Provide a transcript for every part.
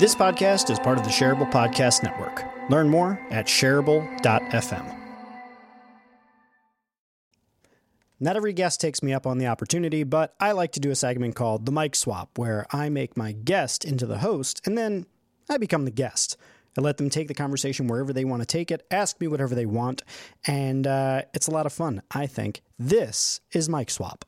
This podcast is part of the Shareable Podcast Network. Learn more at shareable.fm. Not every guest takes me up on the opportunity, but I like to do a segment called The Mic Swap, where I make my guest into the host and then I become the guest. I let them take the conversation wherever they want to take it, ask me whatever they want, and uh, it's a lot of fun, I think. This is Mic Swap.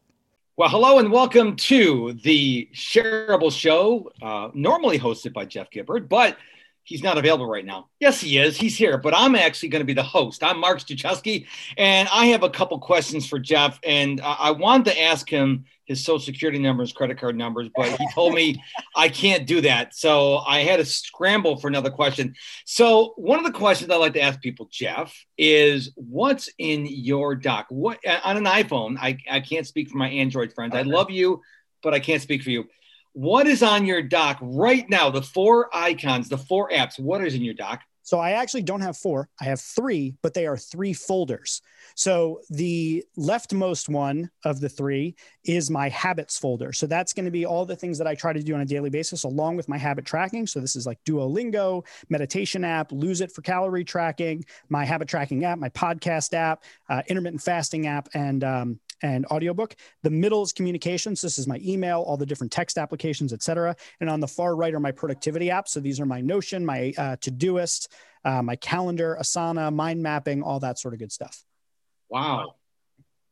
Well, hello and welcome to the Shareable Show, uh, normally hosted by Jeff Gibbard, but he's not available right now. Yes, he is. He's here, but I'm actually going to be the host. I'm Mark Struczewski, and I have a couple questions for Jeff, and uh, I wanted to ask him his social security numbers, credit card numbers, but he told me I can't do that. So I had to scramble for another question. So one of the questions I like to ask people, Jeff, is what's in your dock? What on an iPhone? I, I can't speak for my Android friends. I love you, but I can't speak for you. What is on your dock right now? The four icons, the four apps. What is in your dock? So I actually don't have four. I have three, but they are three folders. So the leftmost one of the three is my habits folder. So that's going to be all the things that I try to do on a daily basis, along with my habit tracking. So this is like Duolingo, meditation app, Lose It for calorie tracking, my habit tracking app, my podcast app, uh, intermittent fasting app, and um, and audiobook. The middle is communications. This is my email, all the different text applications, etc. And on the far right are my productivity apps. So these are my Notion, my uh, Todoist, uh, my calendar, Asana, mind mapping, all that sort of good stuff. Wow.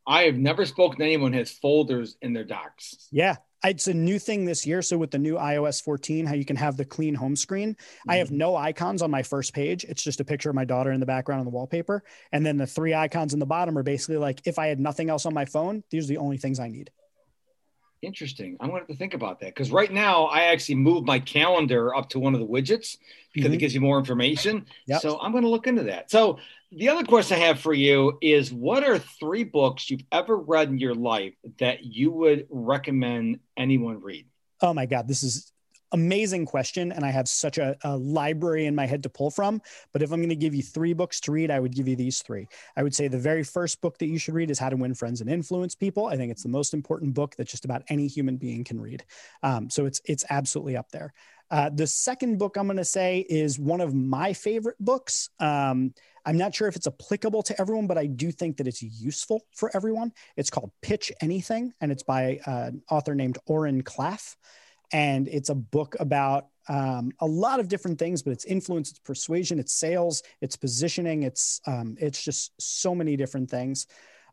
I have never spoken to anyone who has folders in their docs. Yeah, it's a new thing this year. So with the new iOS 14, how you can have the clean home screen, mm-hmm. I have mm-hmm. no icons on my first page. It's just a picture of my daughter in the background on the wallpaper. And then the three icons in the bottom are basically like, if I had nothing else on my phone, these are the only things I need. Interesting. I'm going to have to think about that because right now I actually moved my calendar up to one of the widgets because mm-hmm. it gives you more information. Yep. So I'm going to look into that. So the other question I have for you is what are three books you've ever read in your life that you would recommend anyone read? Oh my God, this is amazing question and i have such a, a, library in my head to pull from but if i'm going to give you three books to read i would give you these three. I would say the very first book that you should read is how to win friends and influence people. I think it's the most important book that just about any human being can read. Um, so it's it's absolutely up there. Uh, the second book i'm going to say is one of my favorite books. Um, I'm not sure if it's applicable to everyone, but I do think that it's useful for everyone. It's called Pitch Anything, and it's by uh, an author named Oren Klaff. And it's a book about um, a lot of different things, but it's influence, it's persuasion, it's sales, it's positioning, it's um, it's just so many different things.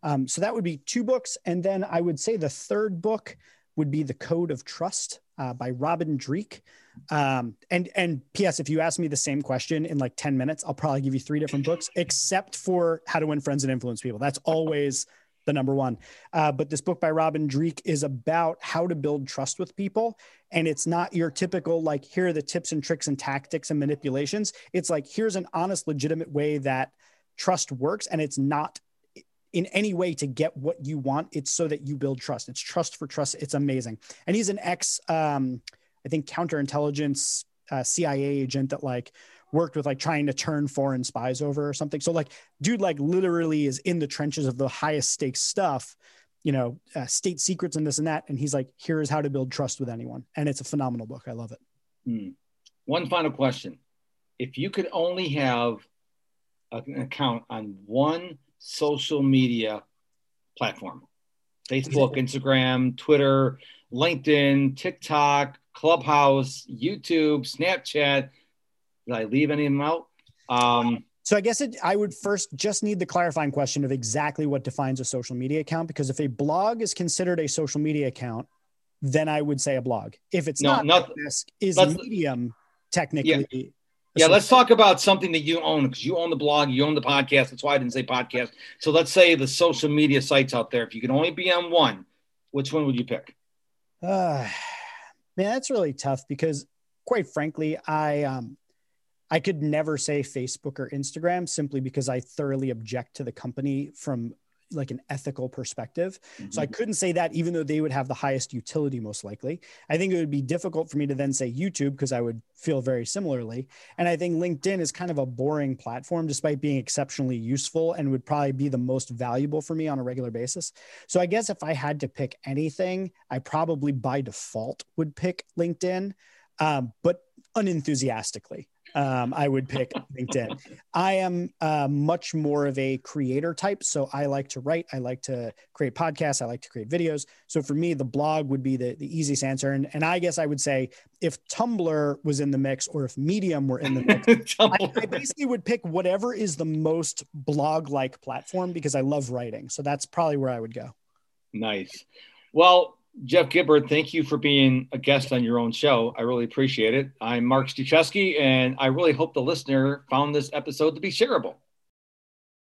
Um, so that would be two books, and then I would say the third book would be The Code of Trust uh, by Robin Dreeke. Um, and and P.S. If you ask me the same question in like ten minutes, I'll probably give you three different books, except for How to Win Friends and Influence People. That's always the number one. Uh, but this book by Robin Dreeke is about how to build trust with people. And it's not your typical, like, here are the tips and tricks and tactics and manipulations. It's like, here's an honest, legitimate way that trust works. And it's not in any way to get what you want. It's so that you build trust. It's trust for trust. It's amazing. And he's an ex, um, I think counterintelligence uh, CIA agent that like worked with like trying to turn foreign spies over or something. So like, dude, like literally is in the trenches of the highest stakes stuff, you know, uh, state secrets and this and that. And he's like, here is how to build trust with anyone. And it's a phenomenal book. I love it. Hmm. One final question: If you could only have an account on one social media platform, Facebook, Instagram, Twitter, LinkedIn, TikTok, Clubhouse, YouTube, Snapchat. Did I leave any of them out? Um, so I guess it, I would first just need the clarifying question of exactly what defines a social media account. Because if a blog is considered a social media account, then I would say a blog. If it's no, not, not is a Medium technically. Yeah. Yeah, let's talk about something that you own because you own the blog, you own the podcast. That's why I didn't say podcast. So let's say the social media sites out there. If you could only be on one, which one would you pick? Uh, Man, that's really tough because, quite frankly, I um, I could never say Facebook or Instagram simply because I thoroughly object to the company from like an ethical perspective. Mm-hmm. So I mm-hmm. couldn't say that even though they would have the highest utility most likely. I think it would be difficult for me to then say YouTube because I would feel very similarly. And I think LinkedIn is kind of a boring platform despite being exceptionally useful and would probably be the most valuable for me on a regular basis. So I guess if I had to pick anything, I probably by default would pick LinkedIn. Um, but unenthusiastically um, I would pick LinkedIn. I am uh, much more of a creator type. So I like to write, I like to create podcasts, I like to create videos. So for me, the blog would be the, the easiest answer. And, and I guess I would say if Tumblr was in the mix or if Medium were in the mix, I, I basically would pick whatever is the most blog like platform because I love writing. So that's probably where I would go. Nice. Well, Jeff Gibbard, thank you for being a guest on your own show. I really appreciate it. I'm Mark Struczewski, and I really hope the listener found this episode to be shareable.